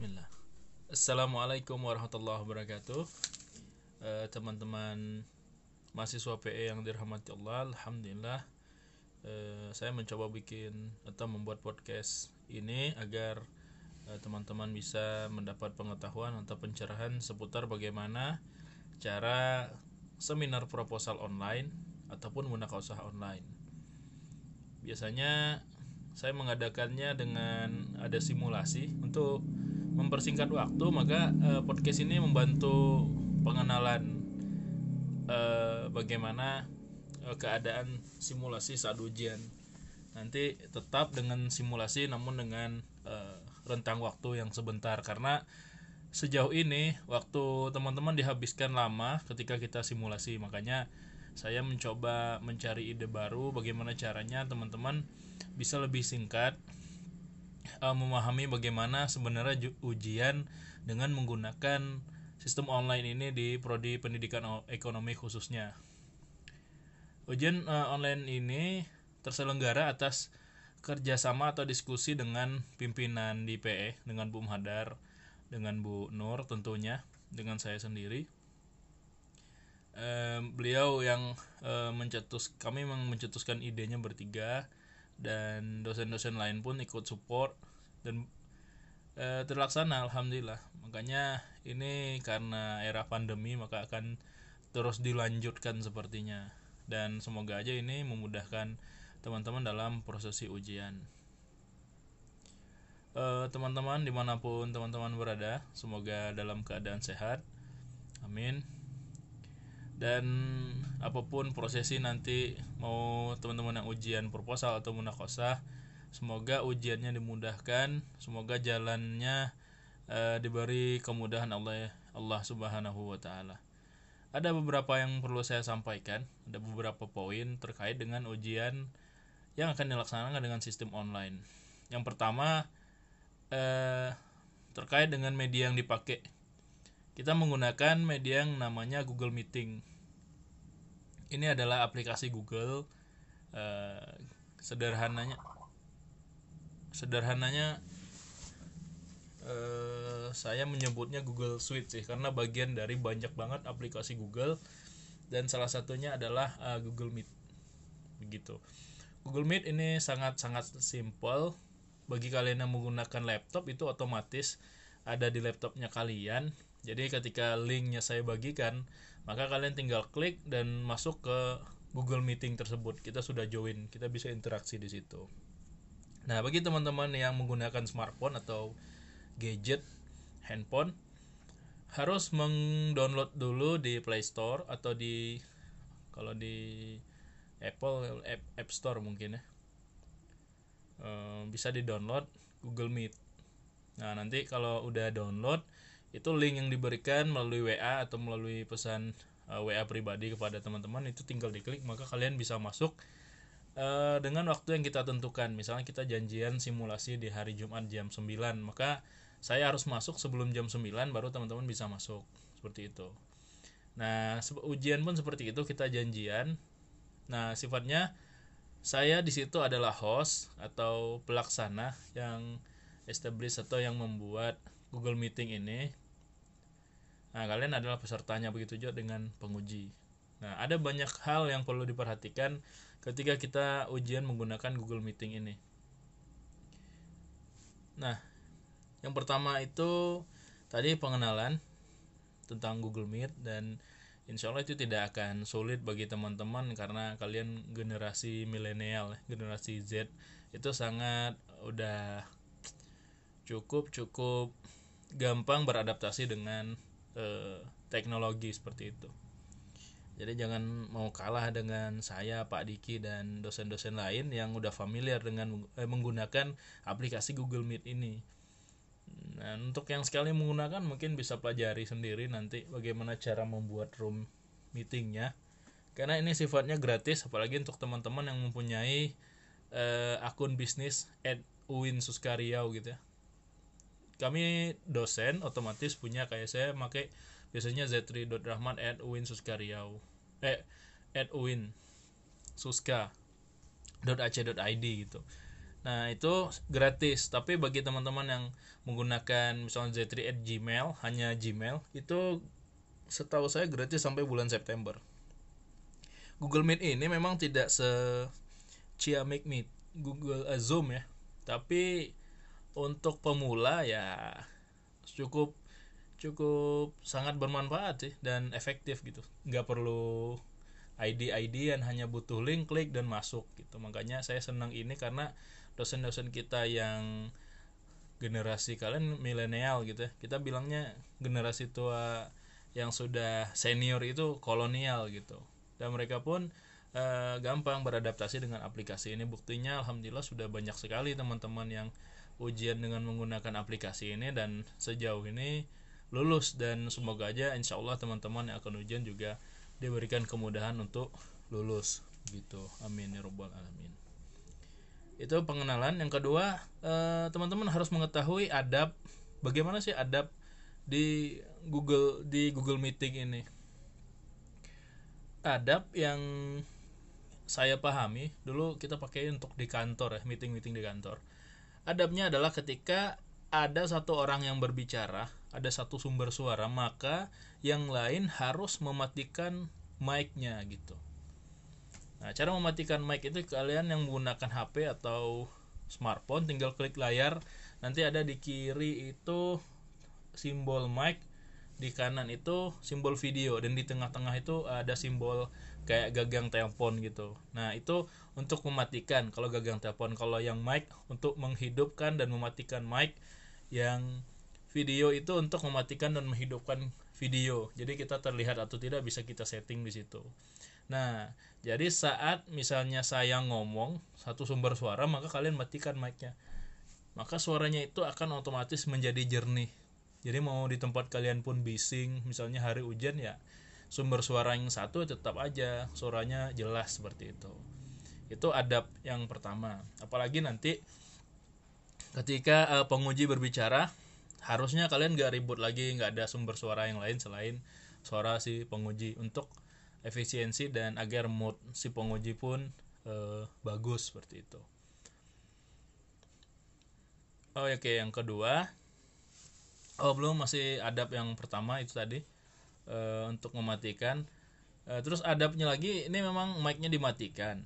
Bismillah. Assalamualaikum warahmatullahi wabarakatuh. Eh, teman-teman mahasiswa PE yang dirahmati Allah, alhamdulillah eh, saya mencoba bikin atau membuat podcast ini agar eh, teman-teman bisa mendapat pengetahuan atau pencerahan seputar bagaimana cara seminar proposal online ataupun munakausah online. Biasanya saya mengadakannya dengan ada simulasi untuk mempersingkat waktu maka eh, podcast ini membantu pengenalan eh, bagaimana eh, keadaan simulasi saat ujian. Nanti tetap dengan simulasi namun dengan rentang waktu yang sebentar. Karena sejauh ini waktu teman-teman dihabiskan lama ketika kita simulasi. Makanya saya mencoba mencari ide baru bagaimana caranya teman-teman bisa lebih singkat uh, memahami bagaimana sebenarnya ujian dengan menggunakan sistem online ini di prodi pendidikan ekonomi khususnya. Ujian uh, online ini terselenggara atas kerjasama atau diskusi dengan pimpinan di PE, dengan Bu Hadar, dengan Bu Nur tentunya, dengan saya sendiri. Beliau yang eh, mencetus kami mencetuskan idenya bertiga dan dosen-dosen lain pun ikut support dan eh, terlaksana alhamdulillah. Makanya ini karena era pandemi maka akan terus dilanjutkan sepertinya. Dan semoga aja ini memudahkan teman-teman dalam prosesi ujian. Eh, teman-teman di mana pun teman-teman berada semoga dalam keadaan sehat. Amin dan apa pun prosesi nanti mau teman-teman yang ujian proposal atau munakosah semoga ujiannya dimudahkan semoga jalannya eh, diberi kemudahan Allah Allah Subhanahu wa taala. Ada beberapa yang perlu saya sampaikan ada beberapa poin terkait dengan ujian yang akan dilaksanakan dengan sistem online. Yang pertama eh, terkait dengan media yang dipakai. Kita menggunakan media yang namanya Google Meeting ini adalah aplikasi Google eh, sederhananya sederhananya eh, saya menyebutnya Google Suite sih karena bagian dari banyak banget aplikasi Google dan salah satunya adalah eh, Google Meet. Begitu. Google Meet ini sangat sangat simple. Bagi kalian yang menggunakan laptop itu otomatis ada di laptopnya kalian jadi ketika linknya saya bagikan maka kalian tinggal klik dan masuk ke Google Meeting tersebut. Kita sudah join kita bisa interaksi di situ. Nah bagi teman-teman yang menggunakan smartphone atau gadget handphone harus mengdownload dulu di Play Store atau di kalau di Apple App, App Store mungkin ya. Eh, bisa di download Google Meet. Nah nanti kalau udah download itu link yang diberikan melalui WA atau melalui pesan uh, WA pribadi kepada teman-teman itu tinggal diklik maka kalian bisa masuk uh, dengan waktu yang kita tentukan. Misalnya kita janjian simulasi di hari Jumat jam 9 maka saya harus masuk sebelum jam 9 baru teman-teman bisa masuk. Seperti itu. Nah ujian pun seperti itu kita janjian. Nah sifatnya saya di situ adalah host atau pelaksana yang establish atau yang membuat Google Meeting ini. Nah, kalian adalah pesertanya begitu juga dengan penguji. Nah, ada banyak hal yang perlu diperhatikan ketika kita ujian menggunakan Google Meeting ini. Nah, yang pertama itu tadi pengenalan tentang Google Meet dan insya Allah itu tidak akan sulit bagi teman-teman karena kalian generasi milenial generasi Z itu sangat udah cukup cukup gampang beradaptasi dengan eh, teknologi seperti itu jadi jangan mau kalah dengan saya Pak Diki dan dosen-dosen lain yang udah familiar dengan eh, menggunakan aplikasi Google Meet ini Nah, untuk yang sekali menggunakan mungkin bisa pelajari sendiri nanti bagaimana cara membuat room meetingnya. Karena ini sifatnya gratis, apalagi untuk teman-teman yang mempunyai eh, akun bisnis at Uin Suskariau gitu ya. Kami dosen otomatis punya kayak saya pakai biasanya zetri.rahman at Uin Suskariau. Eh, at Uin Suska .ac.id gitu. Nah itu gratis, tapi bagi teman-teman yang menggunakan misalnya Z3 at Gmail, hanya Gmail, itu setahu saya gratis sampai bulan September. Google Meet ini memang tidak se ciamik Meet, Google uh, Zoom ya, tapi untuk pemula ya cukup cukup sangat bermanfaat sih dan efektif gitu. Nggak perlu ID ID yang hanya butuh link klik dan masuk gitu. Makanya saya senang ini karena dosen-dosen kita yang generasi kalian milenial gitu ya. Kita bilangnya generasi tua yang sudah senior itu kolonial gitu. Dan mereka pun e, gampang beradaptasi dengan aplikasi ini. Buktinya alhamdulillah sudah banyak sekali teman-teman yang ujian dengan menggunakan aplikasi ini dan sejauh ini lulus dan semoga aja insya Allah teman-teman yang akan ujian juga diberikan kemudahan untuk lulus gitu. Amin ya robbal alamin. Itu pengenalan. Yang kedua eh, teman-teman eh, harus mengetahui adab. Bagaimana sih adab di Google di Google Meeting ini? Adab yang saya pahami dulu kita pakai untuk di kantor ya meeting meeting di kantor adabnya adalah ketika ada satu orang yang berbicara ada satu sumber suara maka yang lain harus mematikan mic-nya gitu. Nah, cara mematikan mic itu kalian yang menggunakan HP atau smartphone tinggal klik layar, nanti ada di kiri itu simbol mic, di kanan itu simbol video dan di tengah-tengah itu ada simbol kayak gagang telepon gitu. Nah, itu untuk mematikan kalau gagang telepon, kalau yang mic untuk menghidupkan dan mematikan mic, yang video itu untuk mematikan dan menghidupkan video. Jadi kita terlihat atau tidak bisa kita setting di situ. Nah, jadi saat misalnya saya ngomong satu sumber suara, maka kalian matikan mic-nya. Maka suaranya itu akan otomatis menjadi jernih. Jadi mau di tempat kalian pun bising, misalnya hari hujan ya, sumber suara yang satu tetap aja suaranya jelas seperti itu. Itu adab yang pertama. Apalagi nanti ketika uh, penguji berbicara, harusnya kalian gak ribut lagi, nggak ada sumber suara yang lain selain suara si penguji untuk efisiensi dan agar mood si penguji pun uh, bagus seperti itu. Oh oke yang kedua, oh belum masih adab yang pertama itu tadi uh, untuk mematikan. Uh, terus adabnya lagi ini memang mic-nya dimatikan.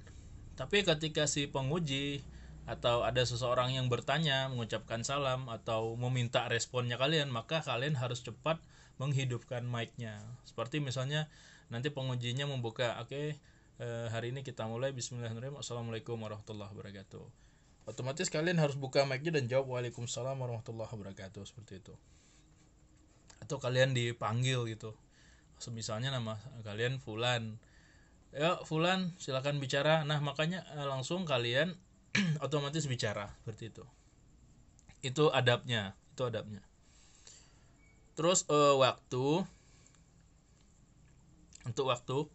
Tapi ketika si penguji atau ada seseorang yang bertanya, mengucapkan salam atau meminta responnya kalian, maka kalian harus cepat menghidupkan mic-nya. Seperti misalnya nanti pengujinya membuka oke okay, eh, hari ini kita mulai Bismillahirrahmanirrahim Assalamualaikum warahmatullahi wabarakatuh otomatis kalian harus buka mic-nya dan jawab Waalaikumsalam warahmatullahi wabarakatuh seperti itu atau kalian dipanggil gitu misalnya nama kalian Fulan. Ya Fulan silakan bicara. Nah makanya eh, langsung kalian otomatis bicara seperti itu. Itu adabnya itu adabnya. Terus uh, waktu. Untuk waktu.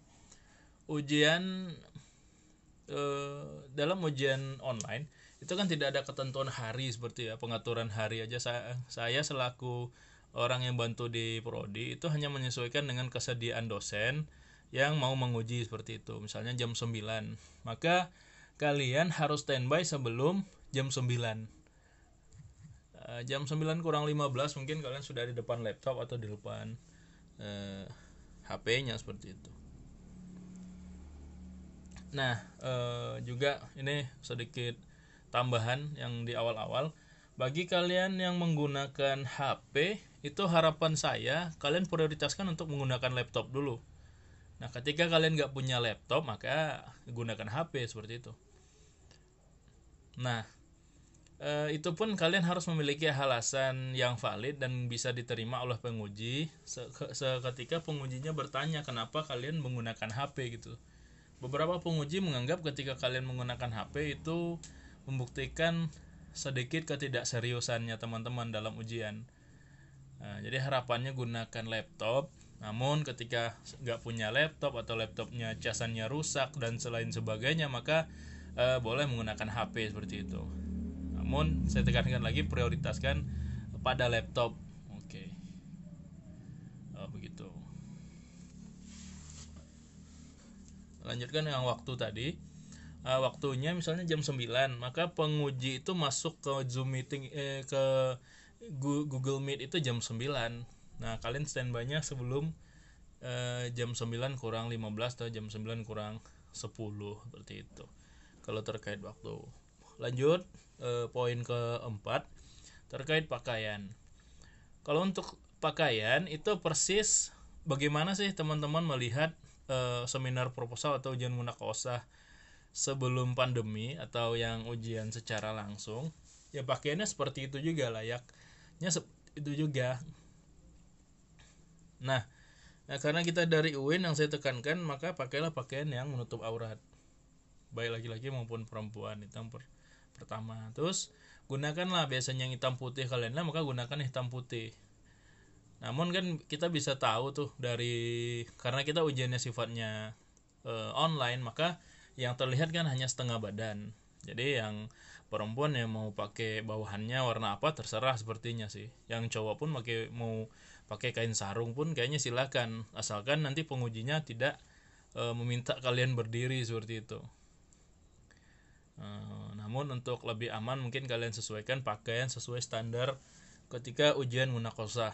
Ujian eh, dalam ujian online itu kan tidak ada ketentuan hari seperti ya pengaturan hari aja. Saya saya selaku orang yang bantu di prodi itu hanya menyesuaikan dengan kesediaan dosen yang mau menguji seperti itu. Misalnya jam 9 maka kalian harus standby sebelum jam 9 uh, eh, jam 9 kurang 15 mungkin kalian sudah di depan laptop atau di depan uh, HP-nya seperti itu. Nah, e, juga ini sedikit tambahan yang di awal-awal. Bagi kalian yang menggunakan HP itu harapan saya kalian prioritaskan untuk menggunakan laptop dulu. Nah, ketika kalian nggak punya laptop maka gunakan HP seperti itu. Nah, e, itu pun kalian harus memiliki alasan yang valid dan bisa diterima oleh penguji seketika pengujinya bertanya kenapa kalian menggunakan HP gitu beberapa penguji menganggap ketika kalian menggunakan HP itu membuktikan sedikit ketidakseriusannya teman-teman dalam ujian nah, jadi harapannya gunakan laptop namun ketika nggak punya laptop atau laptopnya casannya rusak dan selain sebagainya maka e, boleh menggunakan HP seperti itu. Namun saya tekankan lagi prioritaskan pada laptop. Oke. Okay. oh, begitu. Lanjutkan yang waktu tadi. Uh, waktunya misalnya jam 9 maka penguji itu masuk ke Zoom meeting eh, ke Google Meet itu jam 9 nah kalian standby-nya sebelum uh, jam 9 kurang 15 atau jam 9 kurang 10 seperti itu. Kalau terkait waktu. Lanjut uh, poin keempat terkait pakaian. Kalau untuk pakaian itu persis bagaimana sih teman-teman melihat uh, seminar proposal atau ujian munakosah sebelum pandemi atau yang ujian secara langsung? Ya pakaiannya seperti itu juga layaknya itu juga. Nah nah karena kita dari UIN yang saya tekankan maka pakailah pakaian yang menutup aurat. Baik laki-laki maupun perempuan yang per pertama. Terus gunakanlah biasanya yang hitam putih kalian lah maka gunakan hitam putih. Namun kan kita bisa tahu tuh dari karena kita ujiannya sifatnya e, online maka yang terlihat kan hanya setengah badan. Jadi yang perempuan yang mau pakai bawahannya warna apa terserah sepertinya sih. Yang cowok pun pakai mau pakai kain sarung pun kayaknya silakan. Asalkan nanti pengujinya tidak e, meminta kalian berdiri seperti itu. E, namun untuk lebih aman mungkin kalian sesuaikan pakaian sesuai standar ketika ujian munakosah.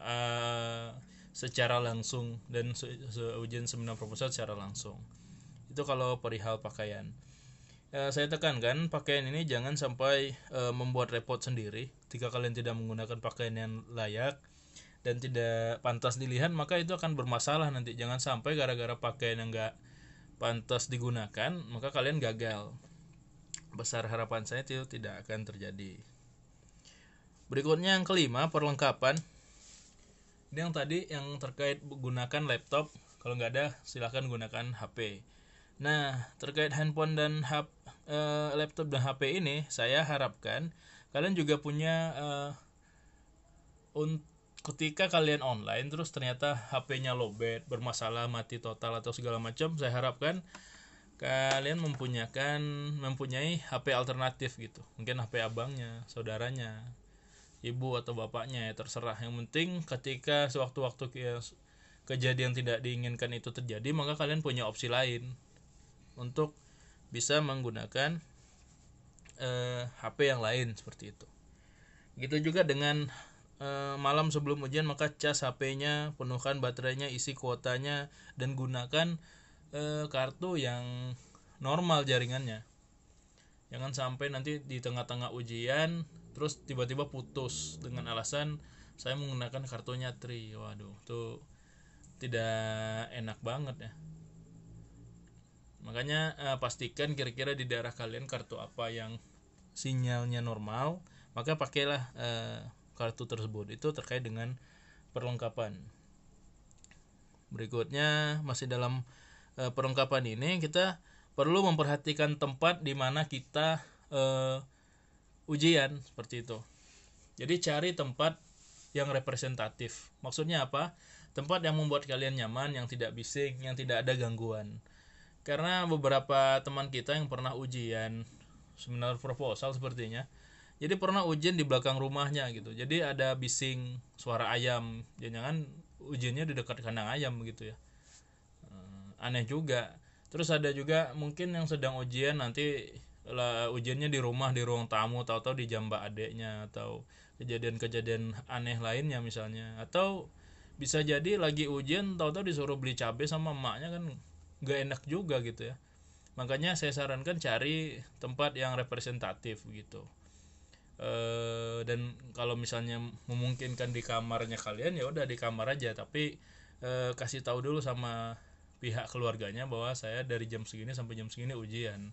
Uh, secara langsung dan se se ujian seminar proposal secara langsung. Itu kalau perihal pakaian uh, saya tekankan pakaian ini jangan sampai uh, membuat repot sendiri. Jika kalian tidak menggunakan pakaian yang layak dan tidak pantas dilihat maka itu akan bermasalah nanti. Jangan sampai gara-gara pakaian yang enggak pantas digunakan maka kalian gagal. Besar harapan saya itu tidak akan terjadi. Berikutnya yang kelima perlengkapan. Ini yang tadi yang terkait gunakan laptop. Kalau nggak ada silahkan gunakan HP nah terkait handphone dan hap, uh, laptop dan HP ini saya harapkan kalian juga punya uh, un ketika kalian online terus ternyata HP-nya lowbat bermasalah mati total atau segala macam saya harapkan kalian mempunyakan mempunyai HP alternatif gitu. Mungkin HP abangnya saudaranya ibu atau bapaknya ya terserah. Yang penting ketika sewaktu-waktu kejadian tidak diinginkan itu terjadi maka kalian punya opsi lain untuk bisa menggunakan eh, HP yang lain seperti itu. Gitu juga dengan eh, malam sebelum ujian maka cas HP-nya penuhkan baterainya isi kuotanya dan gunakan eh, kartu yang normal jaringannya. Jangan sampai nanti di tengah-tengah ujian terus tiba-tiba putus dengan alasan saya menggunakan kartunya Tri. Waduh tuh tidak enak banget ya makanya uh, pastikan kira-kira di daerah kalian kartu apa yang sinyalnya normal maka pakailah uh, kartu tersebut itu terkait dengan perlengkapan berikutnya masih dalam uh, perlengkapan ini kita perlu memperhatikan tempat di mana kita uh, ujian seperti itu. Jadi cari tempat yang representatif. Maksudnya apa? Tempat yang membuat kalian nyaman, yang tidak bising, yang tidak ada gangguan. Karena beberapa teman kita yang pernah ujian seminar proposal sepertinya, jadi pernah ujian di belakang rumahnya gitu. Jadi ada bising suara ayam. Jangan-jangan ujiannya di dekat kandang ayam begitu ya. Eh, aneh juga. Terus ada juga mungkin yang sedang ujian nanti lah ujiannya di rumah di ruang tamu tahu-tahu di jamba adeknya atau kejadian-kejadian aneh lainnya misalnya atau bisa jadi lagi ujian tahu-tahu disuruh beli cabai sama emaknya kan gak enak juga gitu ya. Makanya saya sarankan cari tempat yang representatif gitu. E, dan kalau misalnya memungkinkan di kamarnya kalian ya udah di kamar aja. Tapi e, kasih tahu dulu sama pihak keluarganya bahwa saya dari jam segini sampai jam segini ujian.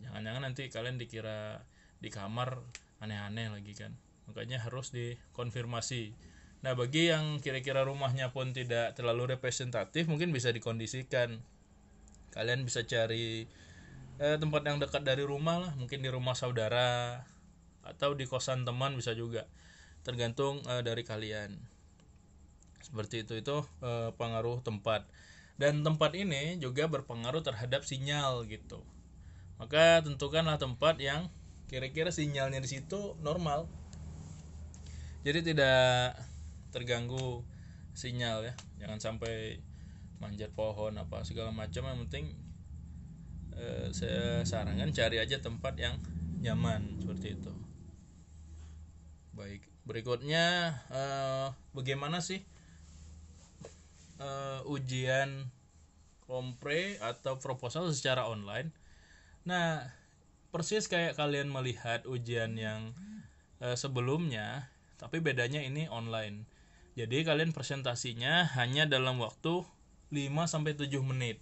Jangan-jangan nanti kalian dikira di kamar aneh-aneh lagi kan. Makanya harus dikonfirmasi nah bagi yang kira-kira rumahnya pun tidak terlalu representatif mungkin bisa dikondisikan. Kalian bisa cari eh, tempat yang dekat dari rumah lah mungkin di rumah saudara atau di kosan teman bisa juga. Tergantung eh, dari kalian. Seperti itu itu eh, pengaruh tempat. Dan tempat ini juga berpengaruh terhadap sinyal gitu. Maka tentukanlah tempat yang kira-kira sinyalnya di situ normal. Jadi tidak terganggu sinyal ya. Jangan sampai manjat pohon apa segala macam. Yang penting eh, saya sarankan cari aja tempat yang nyaman seperti itu. Baik berikutnya eh, bagaimana sih eh, ujian kompre atau proposal secara online? Nah persis kayak kalian melihat ujian yang eh, sebelumnya tapi bedanya ini online jadi kalian presentasinya hanya dalam waktu 5 sampai 7 menit.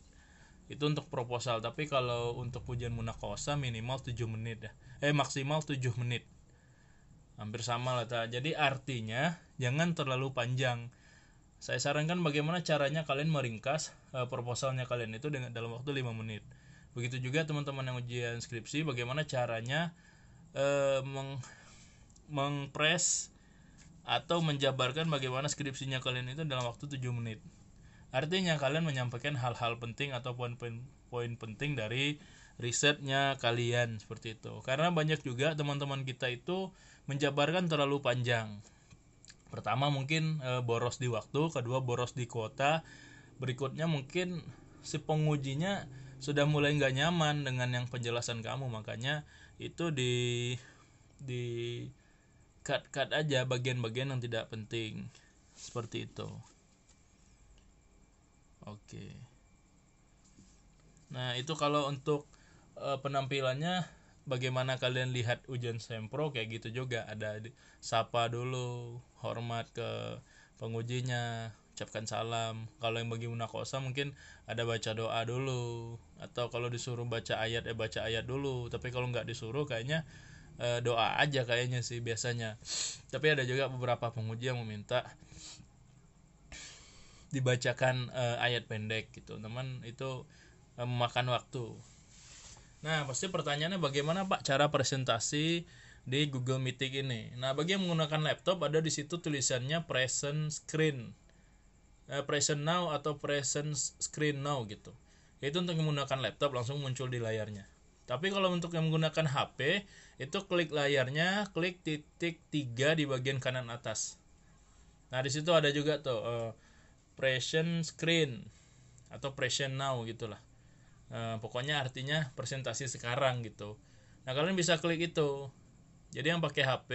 Itu untuk proposal tapi kalau untuk ujian munakosa minimal 7 menit ya. Eh maksimal 7 menit. Hampir sama lah ta. jadi artinya jangan terlalu panjang. Saya sarankan bagaimana caranya kalian meringkas uh, proposalnya kalian itu dengan dalam waktu 5 menit. Begitu juga teman-teman yang ujian skripsi bagaimana caranya uh, meng mengpres atau menjabarkan bagaimana skripsinya kalian itu dalam waktu 7 menit Artinya kalian menyampaikan hal-hal penting atau poin-poin penting dari risetnya kalian seperti itu. Karena banyak juga teman-teman kita itu menjabarkan terlalu panjang. Pertama mungkin e, boros di waktu, kedua boros di kuota, berikutnya mungkin si pengujinya sudah mulai nggak nyaman dengan yang penjelasan kamu, makanya itu di di cut cut aja bagian-bagian yang tidak penting seperti itu. Oke. Nah, itu kalau untuk uh, penampilannya bagaimana kalian lihat ujian sempro kayak gitu juga ada sapa dulu, hormat ke pengujinya, ucapkan salam. Kalau yang bagi munakosa mungkin ada baca doa dulu atau kalau disuruh baca ayat eh baca ayat dulu. Tapi kalau nggak disuruh kayaknya uh, doa aja kayaknya sih biasanya. Tapi ada juga beberapa penguji yang meminta dibacakan uh, ayat pendek gitu. Teman itu uh, memakan waktu. Nah pasti pertanyaannya bagaimana pak cara presentasi di Google Meeting ini? Nah bagi yang menggunakan laptop ada di situ tulisannya present screen. Uh, present now atau present screen now gitu. Itu untuk menggunakan laptop langsung muncul di layarnya tapi kalau untuk yang menggunakan HP itu klik layarnya klik titik tiga di bagian kanan atas. Nah di situ ada juga tuh uh, present screen atau present now gitulah. E, pokoknya artinya presentasi sekarang gitu. Nah kalian bisa klik itu. Jadi yang pakai HP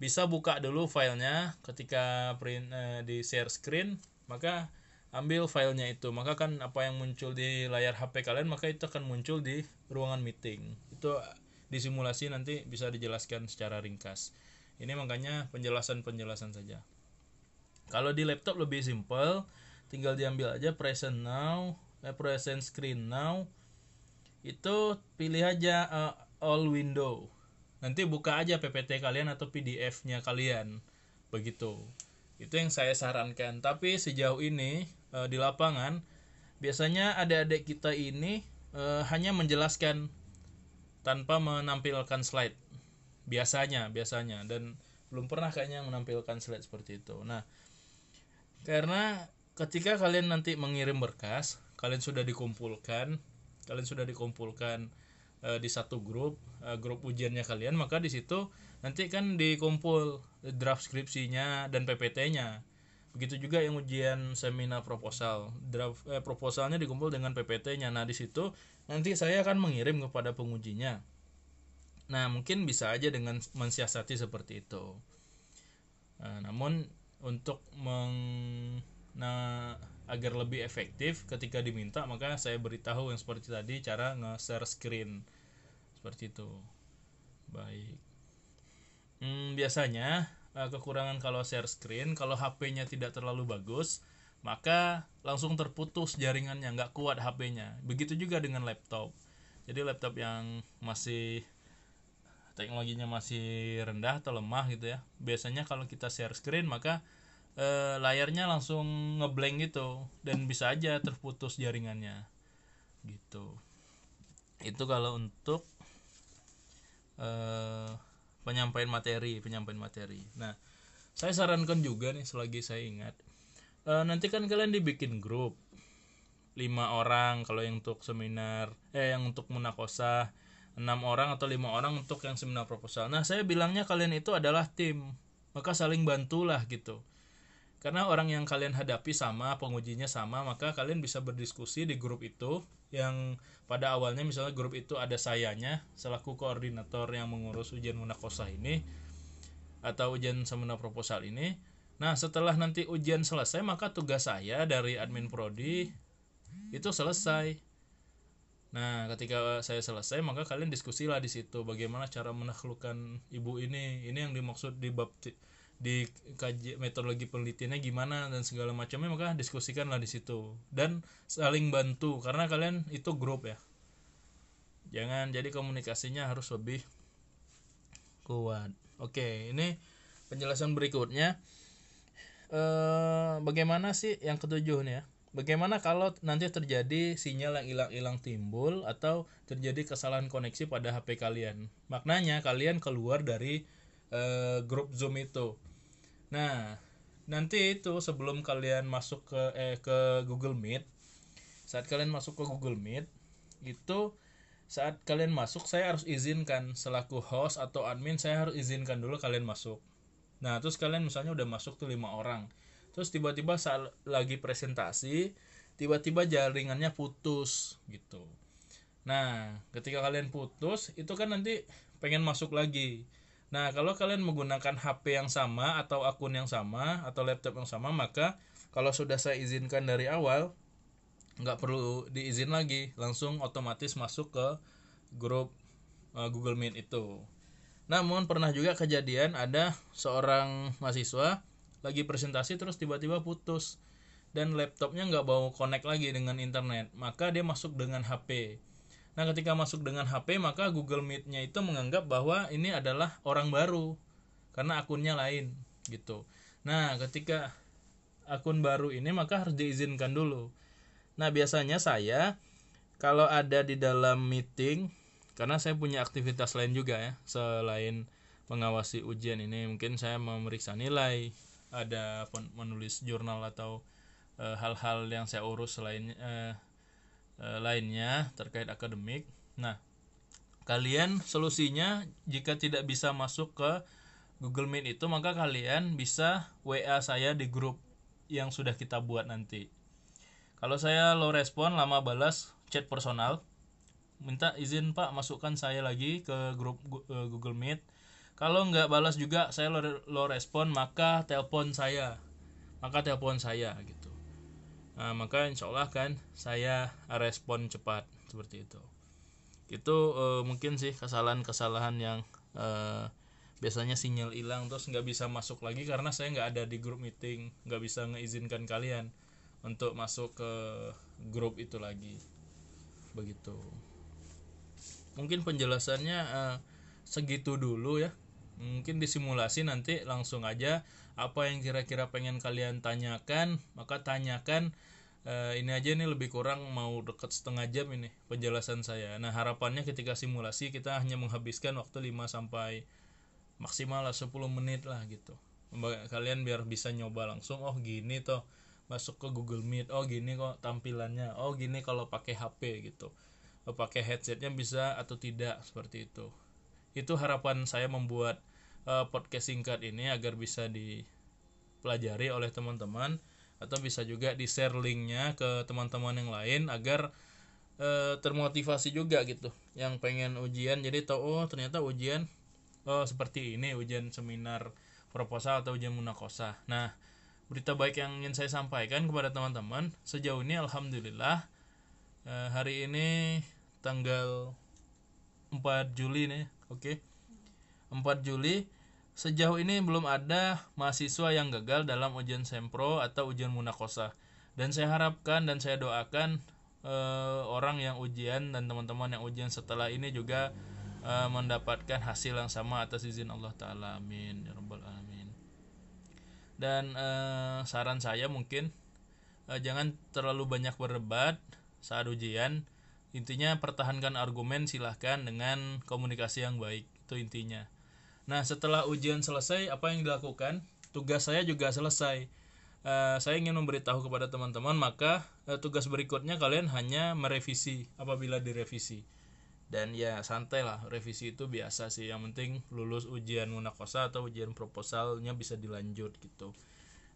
bisa buka dulu filenya ketika print e, di share screen maka ambil filenya itu maka kan apa yang muncul di layar HP kalian maka itu akan muncul di ruangan meeting itu di simulasi nanti bisa dijelaskan secara ringkas ini makanya penjelasan-penjelasan saja kalau di laptop lebih simple, tinggal diambil aja present now, eh, present screen now. Itu pilih aja uh, all window. Nanti buka aja PPT kalian atau PDF-nya kalian. Begitu. Itu yang saya sarankan. Tapi sejauh ini uh, di lapangan biasanya adik-adik kita ini uh, hanya menjelaskan tanpa menampilkan slide. Biasanya, biasanya dan belum pernah kayaknya menampilkan slide seperti itu. Nah, karena ketika kalian nanti mengirim berkas kalian sudah dikumpulkan kalian sudah dikumpulkan e, di satu grup grup ujiannya kalian maka di situ nanti kan dikumpul draft skripsinya dan PPT-nya begitu juga yang ujian seminar proposal. Draft eh, proposalnya dikumpul dengan PPT-nya nah di situ nanti saya akan mengirim kepada pengujinya. Nah mungkin bisa aja dengan mensiasati seperti itu. Nah, namun untuk meng nah agar lebih efektif ketika diminta maka saya beritahu yang seperti tadi cara nge-share screen. Seperti itu. Baik. Hmm, biasanya eh, kekurangan kalau share screen kalau HP-nya tidak terlalu bagus maka langsung terputus jaringannya nggak kuat HP-nya begitu juga dengan laptop. Jadi laptop yang masih teknologinya masih rendah atau lemah gitu ya biasanya kalau kita share screen maka e, layarnya langsung ngeblank gitu dan bisa aja terputus jaringannya. Gitu. Itu kalau untuk penyampaian materi penyampaian materi nah saya sarankan juga nih selagi saya ingat e, nanti kan kalian dibikin grup lima orang kalau yang untuk seminar eh yang untuk munakosa enam orang atau lima orang untuk yang seminar proposal. Nah, saya bilangnya kalian itu adalah tim, maka saling bantulah gitu. Karena orang yang kalian hadapi sama pengujinya sama maka kalian bisa berdiskusi di grup itu yang pada awalnya misalnya grup itu ada sayanya selaku koordinator yang mengurus ujian munakosah ini atau ujian seminar proposal ini. Nah setelah nanti ujian selesai maka tugas saya dari admin prodi itu selesai. Nah ketika saya selesai maka kalian diskusilah di situ bagaimana cara menaklukkan ibu ini. Ini yang dimaksud di bab di kaji metodologi penelitiannya gimana dan segala macamnya maka diskusikanlah di situ dan saling bantu karena kalian itu grup ya. Jangan jadi komunikasinya harus lebih kuat. Oke ini penjelasan berikutnya. Eh, bagaimana sih yang ketujuh nih ya? Bagaimana kalau nanti terjadi sinyal yang hilang-hilang timbul atau terjadi kesalahan koneksi pada HP kalian? Maknanya kalian keluar dari eh, grup Zoom itu Nah, nanti itu sebelum kalian masuk ke eh ke Google Meet, saat kalian masuk ke Google Meet, itu saat kalian masuk saya harus izinkan selaku host atau admin saya harus izinkan dulu kalian masuk. Nah, terus kalian misalnya udah masuk tuh lima orang. Terus tiba-tiba saat lagi presentasi, tiba-tiba jaringannya putus gitu. Nah, ketika kalian putus, itu kan nanti pengen masuk lagi Nah, kalau kalian menggunakan HP yang sama atau akun yang sama atau laptop yang sama, maka kalau sudah saya izinkan dari awal, nggak perlu diizin lagi, langsung otomatis masuk ke grup uh, Google Meet itu. Namun pernah juga kejadian ada seorang mahasiswa lagi presentasi terus tiba-tiba putus dan laptopnya nggak mau connect lagi dengan internet, maka dia masuk dengan HP Nah, ketika masuk dengan HP, maka Google Meet-nya itu menganggap bahwa ini adalah orang baru karena akunnya lain gitu. Nah, ketika akun baru ini maka harus diizinkan dulu. Nah, biasanya saya kalau ada di dalam meeting karena saya punya aktivitas lain juga ya, selain mengawasi ujian ini mungkin saya memeriksa nilai, ada menulis jurnal atau eh, hal-hal e, yang saya urus selain e, e, lainnya terkait akademik. Nah, kalian solusinya jika tidak bisa masuk ke Google Meet itu maka kalian bisa WA saya di grup yang sudah kita buat nanti. Kalau saya low respon lama balas chat personal, minta izin Pak masukkan saya lagi ke grup uh, Google Meet. Kalau nggak balas juga saya low respon maka telepon saya, maka telepon saya gitu nah, maka insya Allah kan saya respon cepat seperti itu. Itu e, mungkin sih kesalahan-kesalahan yang e, biasanya sinyal hilang terus nggak bisa masuk lagi karena saya nggak ada di grup meeting nggak bisa mengizinkan kalian untuk masuk ke grup itu lagi. Begitu. Mungkin penjelasannya e, segitu dulu ya mungkin disimulasi nanti langsung aja apa yang kira-kira pengen kalian tanyakan. Maka tanyakan uh, ini aja nih lebih kurang mau deket setengah jam ini penjelasan saya. Nah harapannya ketika simulasi kita hanya menghabiskan waktu 5 sampai maksimal lah 10 menit lah gitu. Kalian biar bisa nyoba langsung oh gini toh masuk ke Google Meet. Oh gini kok tampilannya. Oh gini kalau pakai HP gitu. Pakai headsetnya bisa atau tidak seperti itu. Itu harapan saya membuat uh, podcast singkat ini agar bisa dipelajari oleh teman-teman atau bisa juga di share linknya ke teman-teman yang lain agar uh, termotivasi juga gitu yang pengen ujian. Jadi tahu oh ternyata ujian oh seperti ini ujian seminar proposal atau ujian munakosa. Nah berita baik yang ingin saya sampaikan kepada teman-teman sejauh ini alhamdulillah uh, hari ini tanggal 4 Juli nih oke. okay 4 Juli. Sejauh ini belum ada mahasiswa yang gagal dalam ujian sempro atau ujian munakosa. Dan saya harapkan dan saya doakan uh, orang yang ujian dan teman-teman yang ujian setelah ini juga uh, mendapatkan hasil yang sama atas izin Allah Taala. Amin. Ya rabbal alamin. Dan uh, saran saya mungkin jangan terlalu banyak berdebat saat ujian. Intinya pertahankan argumen silahkan dengan komunikasi yang baik. Itu intinya Nah, setelah ujian selesai, apa yang dilakukan? Tugas saya juga selesai. Uh, saya ingin memberitahu kepada teman-teman, maka uh, tugas berikutnya kalian hanya merevisi apabila direvisi. Dan ya santai lah, revisi itu biasa sih. Yang penting lulus ujian munakosa atau ujian proposalnya bisa dilanjut gitu.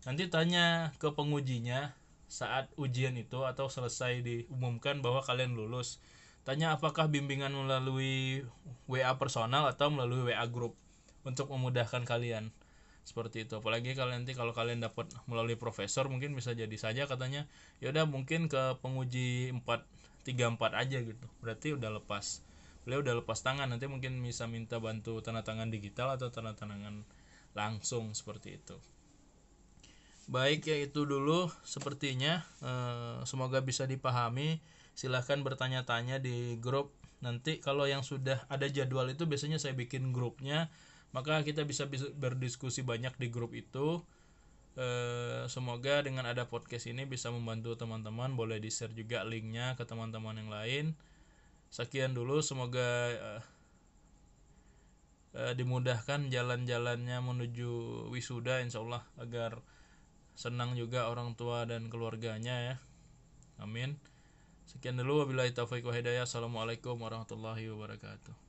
nanti tanya ke pengujinya saat ujian itu atau selesai diumumkan bahwa kalian lulus tanya apakah bimbingan melalui WA personal atau melalui WA grup untuk memudahkan kalian. Seperti itu. Apalagi kalian nanti kalau kalian dapat melalui profesor mungkin bisa jadi saja katanya ya udah mungkin ke penguji 4 3 4 aja gitu. Berarti udah lepas. Beliau udah lepas tangan. Nanti mungkin bisa minta bantu tanda tangan digital atau tanda tangan langsung seperti itu. Baik ya itu dulu sepertinya. Eh, semoga bisa dipahami. Silahkan bertanya-tanya di grup. Nanti kalau yang sudah ada jadwal itu biasanya saya bikin grupnya maka kita bisa berdiskusi banyak di grup itu. Eh, semoga dengan ada podcast ini bisa membantu teman-teman. Boleh di share juga linknya ke teman-teman yang lain. Sekian dulu semoga eh, eh, dimudahkan jalan-jalannya menuju wisuda insya Allah agar senang juga orang tua dan keluarganya ya. Amin. Sekian dulu. Wabillahi taufiq wa hidayah. Assalamualaikum warahmatullahi wabarakatuh